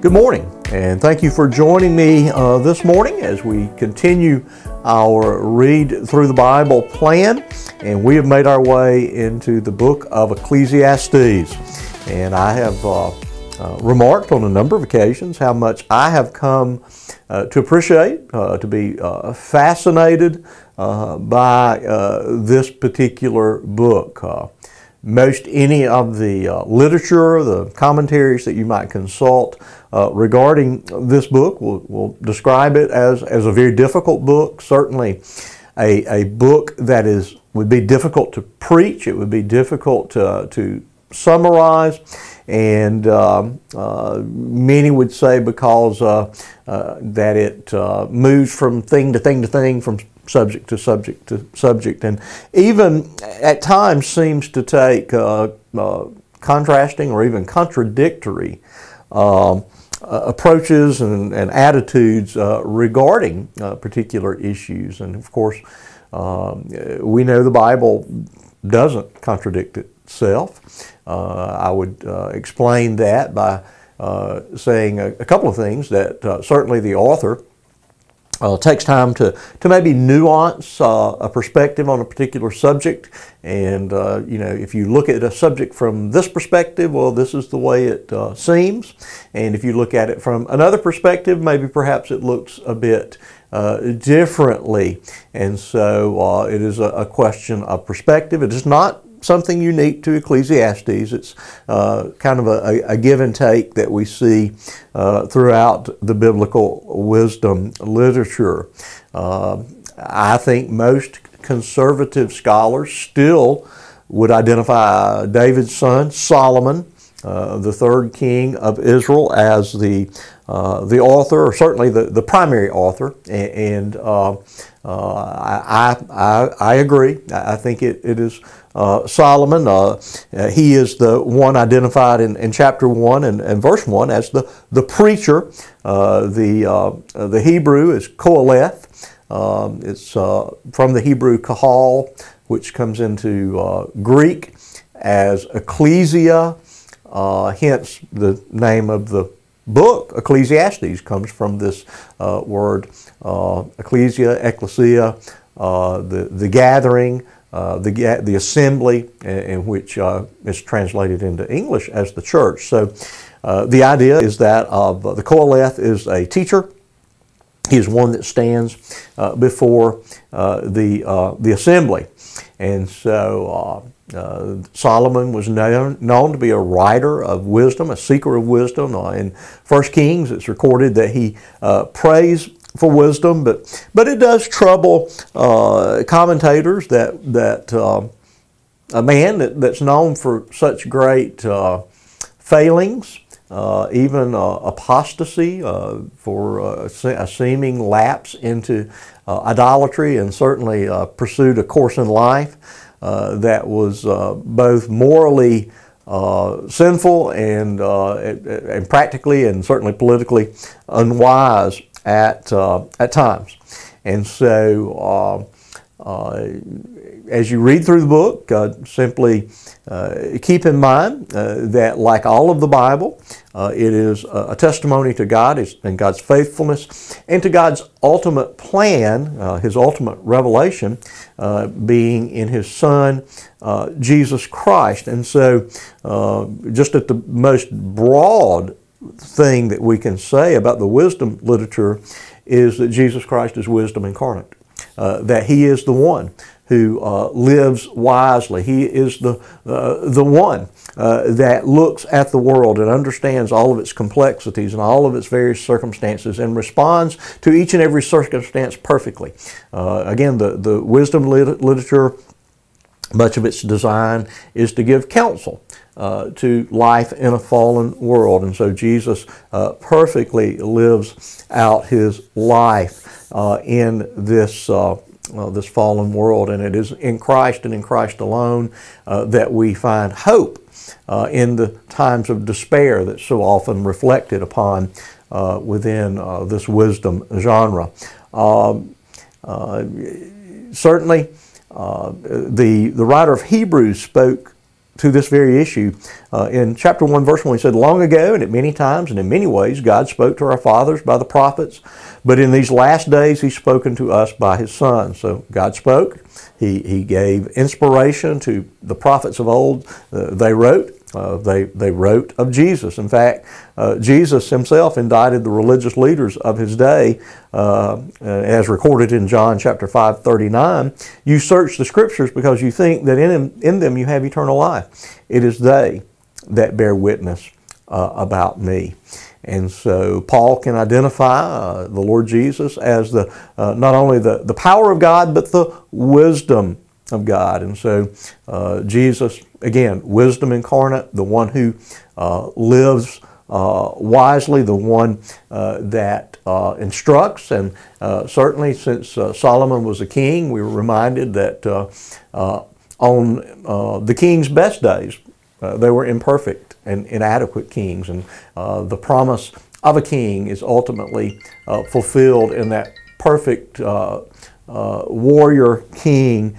Good morning, and thank you for joining me uh, this morning as we continue our read through the Bible plan. And we have made our way into the book of Ecclesiastes. And I have uh, uh, remarked on a number of occasions how much I have come uh, to appreciate, uh, to be uh, fascinated by this particular book most any of the literature, the commentaries that you might consult uh, regarding this book will, will describe it as, as a very difficult book, certainly a, a book that is would be difficult to preach, it would be difficult to, to summarize, and um, uh, many would say because uh, uh, that it uh, moves from thing to thing to thing, from subject to subject to subject, and even at times seems to take uh, uh, contrasting or even contradictory um, uh, approaches and, and attitudes uh, regarding uh, particular issues. And of course, um, we know the Bible doesn't contradict itself. Uh, I would explain that by saying a, a, couple of things that certainly the author uh, takes time to, to maybe nuance uh, a perspective on a particular subject. And, uh, you know, if you look at a subject from this perspective, well, this is the way it uh, seems. And if you look at it from another perspective, maybe perhaps it looks a bit uh, differently. And so uh, it is a, a question of perspective. It is not something unique to Ecclesiastes. It's uh, kind of a, a, give and take that we see uh, throughout the biblical wisdom literature. Uh, I think most conservative scholars still would identify David's son, Solomon, uh, the third king of Israel, as the uh, the author, or certainly the, the primary author, and, uh, uh, I, I, I agree. I think it, it is uh, Solomon. He is the one identified in, in chapter 1 and, and verse 1 as the, the preacher. The, the Hebrew is Qoheleth. Um, it's from the Hebrew kahal, which comes into Greek as ecclesia, hence the name of the book, Ecclesiastes, comes from this uh, word uh, ecclesia, ecclesia, uh, the, the gathering, uh, the, the assembly, in, which uh, is translated into English as the church. So uh, the idea is that of the Qoheleth is a teacher. He is one that stands before the, the assembly. And so uh, Solomon was known, known to be a writer of wisdom, a seeker of wisdom. Uh, in First Kings, it's recorded that he uh, prays for wisdom, but but it does trouble uh, commentators that that uh, a man that, that's known for such great uh, failings. even apostasy for a seeming lapse into idolatry and certainly pursued a course in life that was uh, both morally uh, sinful and, and practically and certainly politically unwise at, at times. And so as you read through the book, uh, simply uh, keep in mind uh, that, like all of the Bible, uh, it is a, testimony to God and God's faithfulness and to God's ultimate plan, uh, His ultimate revelation, uh, being in His Son, Jesus Christ. And so, just at the most broad thing that we can say about the wisdom literature is that Jesus Christ is wisdom incarnate. Uh, that he is the one who uh, lives wisely. He is the, uh, the one uh, that looks at the world and understands all of its complexities and all of its various circumstances and responds to each and every circumstance perfectly. Uh, again, the, the wisdom lit- literature, much of its design is to give counsel. Uh, to life in a fallen world. And so Jesus uh, perfectly lives out his life uh, in this uh, uh, this fallen world. And it is in Christ and in Christ alone uh, that we find hope in the times of despair that's so often reflected upon within this wisdom genre. Um, certainly, the, the writer of Hebrews spoke to this very issue. Uh, in chapter 1, verse 1, he said, Long ago, and at many times and in many ways, God spoke to our fathers by the prophets, but in these last days, He's spoken to us by His Son. So God spoke. He, he gave inspiration to the prophets of old. Uh, they wrote. Uh, they, they wrote of Jesus. In fact, uh, Jesus himself indicted the religious leaders of his day, uh, as recorded in John chapter 5, 39. You search the scriptures because you think that in, in them you have eternal life. It is they that bear witness uh, about me. And so Paul can identify uh, the Lord Jesus as the uh, not only the, the power of God, but the wisdom of God. And so uh, Jesus, again, wisdom incarnate, the one who uh, lives uh, wisely, the one uh, that instructs. And certainly, since Solomon was a king, we were reminded that on the king's best days, they were imperfect and inadequate kings. And uh, the promise of a king is ultimately uh, fulfilled in that perfect uh, uh, warrior king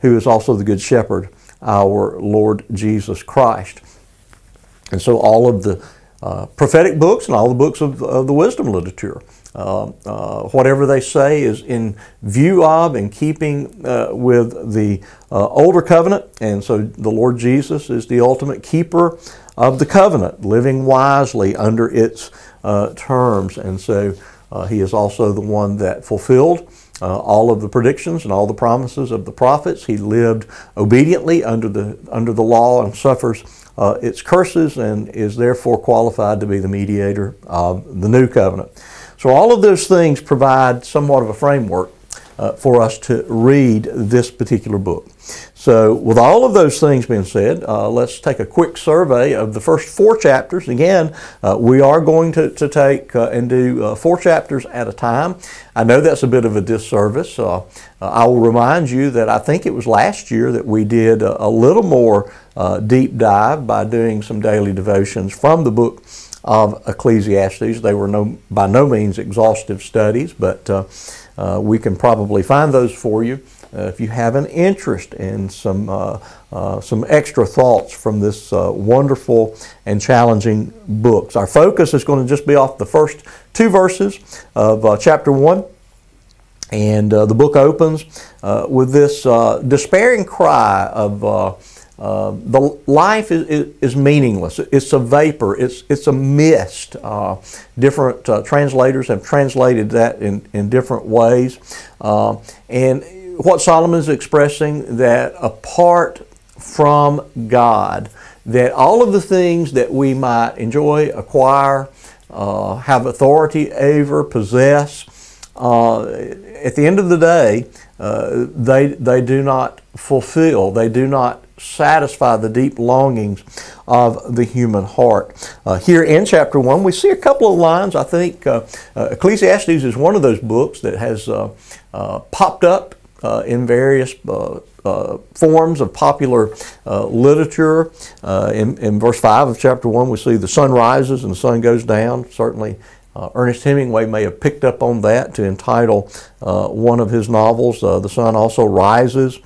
who is also the good shepherd, our Lord Jesus Christ. And so all of the uh, prophetic books and all the books of, of the wisdom literature uh, uh, whatever they say is in view of and keeping uh, with the uh, older covenant. And so the Lord Jesus is the ultimate keeper of the covenant, living wisely under its uh, terms. And so he is also the one that fulfilled Uh, all of the predictions and all the promises of the prophets. He lived obediently under the, under the law and suffers uh, its curses and is therefore qualified to be the mediator of the new covenant. So all of those things provide somewhat of a framework uh, for us to read this particular book. So, with all of those things being said, uh, let's take a quick survey of the first four chapters. Again, uh, we are going to, to take uh, and do uh, four chapters at a time. I know that's a bit of a disservice. Uh, I will remind you that I think it was last year that we did a, a little more deep dive by doing some daily devotions from the book of Ecclesiastes. They were no, by no means exhaustive studies, but uh, uh, we can probably find those for you uh, if you have an interest in some, uh, uh, some extra thoughts from this uh, wonderful and challenging books. Our focus is going to just be off the first two verses of chapter 1. And the book opens with this despairing cry of uh, the life is, is, meaningless. It's a vapor. It's, it's a mist. Uh, different uh, translators have translated that in, in different ways. Uh, and what Solomon is expressing that apart from God, that all of the things that we might enjoy, acquire, uh, have authority over, possess, at the end of the day, they, they do not fulfill. They do not satisfy the deep longings of the human heart. Uh, here in chapter 1, we see a couple of lines. I think uh, uh, Ecclesiastes is one of those books that has uh, uh, popped up uh, in various forms of popular literature. In, in, verse 5 of chapter 1, we see the sun rises and the sun goes down. Certainly, Ernest Hemingway may have picked up on that to entitle one of his novels, The Sun Also Rises.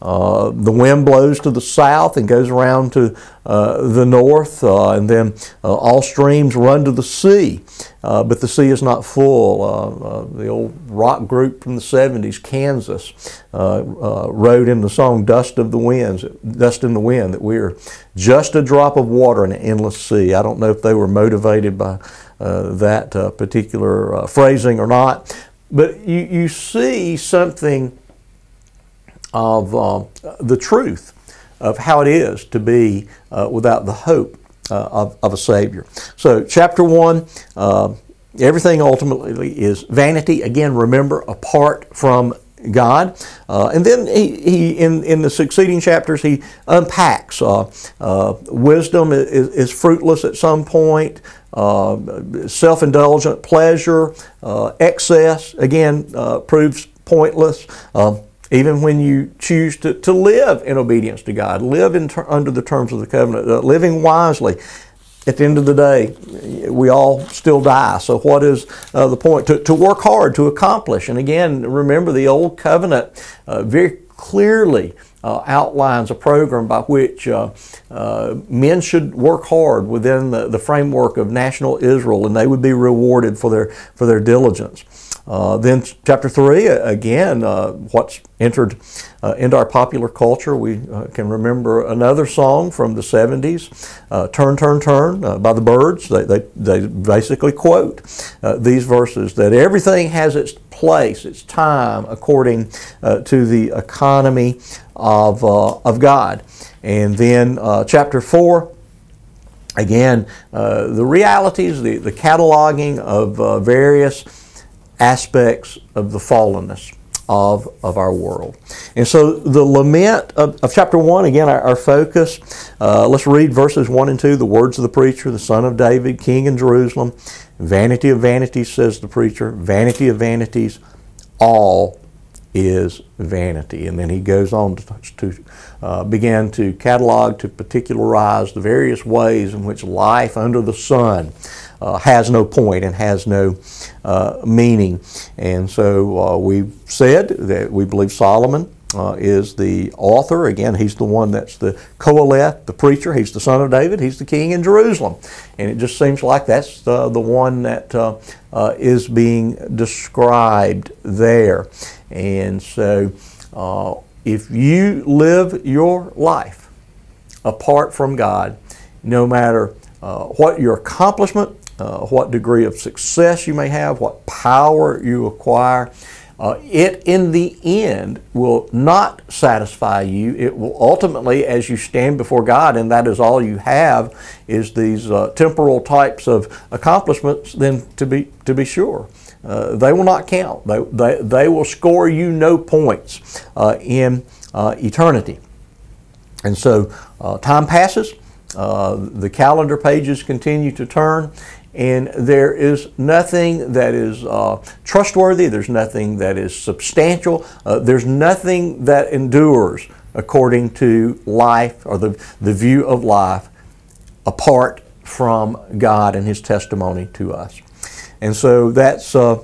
Uh, the wind blows to the south and goes around to uh, the north, uh, and then uh, all streams run to the sea. Uh, but the sea is not full. the old rock group from the 70s, Kansas, wrote in the song "Dust of the Winds," "Dust in the Wind," that we are just a drop of water in an endless sea. I don't know if they were motivated by that particular phrasing or not, but you, you see something of uh, the truth of how it is to be uh, without the hope uh, of, of a Savior. So, chapter 1, uh, everything ultimately is vanity. Again, remember, apart from God. Uh, and then he, he in, in the succeeding chapters, he unpacks uh, uh, wisdom is, is, fruitless at some point, uh, self indulgent pleasure, uh, excess, again, proves pointless. Um, even when you choose to, to live in obedience to God, live ter- under the terms of the covenant, uh, living wisely, at the end of the day, we all still die. So, what is uh, the point? To, to work hard, to accomplish. And again, remember the old covenant uh, very clearly uh, outlines a program by which uh, uh, men should work hard within the, the framework of national Israel and they would be rewarded for their, for their diligence. Uh, then, chapter 3, again, uh, what's entered uh, into our popular culture. We uh, can remember another song from the 70s, uh, Turn, Turn, Turn uh, by the Byrds. They, they, they basically quote these verses that everything has its place, its time, according to the economy of, of God. And then, chapter 4, again, the realities, the, the cataloging of various aspects of the fallenness of, of our world. And so the lament of, of chapter 1, again, our, our focus, uh, let's read verses 1 and 2, the words of the preacher, the son of David, king in Jerusalem. Vanity of vanities, says the preacher, vanity of vanities, all is vanity. And then he goes on to, to uh, begin to catalog, to particularize the various ways in which life under the sun uh, has no point and has no uh, meaning. And so uh, we've said that we believe Solomon uh, is the author. Again, he's the one that's the Qoheleth, the preacher. He's the son of David. He's the king in Jerusalem. And it just seems like that's uh, the one that uh, uh is being described there. And so uh, if you live your life apart from God, no matter uh, what your accomplishment, what degree of success you may have, what power you acquire, uh, it in the end will not satisfy you. It will ultimately, as you stand before God, and that is all you have, is these uh, temporal types of accomplishments. Then to be to be sure, uh, they will not count. They, they, they will score you no points uh, in uh, eternity. And so uh, time passes. the calendar pages continue to turn, and there is nothing that is uh, trustworthy, there's nothing that is substantial, uh, there's nothing that endures according to life or the, the view of life apart from God and His testimony to us. And so that's uh,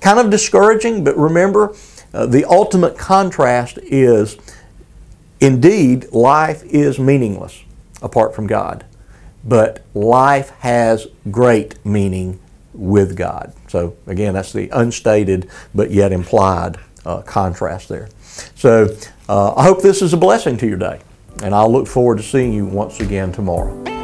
kind of discouraging, but remember, uh, the ultimate contrast is indeed life is meaningless apart from God but life has great meaning with God. So, again, that's the unstated but yet implied uh, contrast there. So, uh, I hope this is a blessing to your day, and I'll look forward to seeing you once again tomorrow.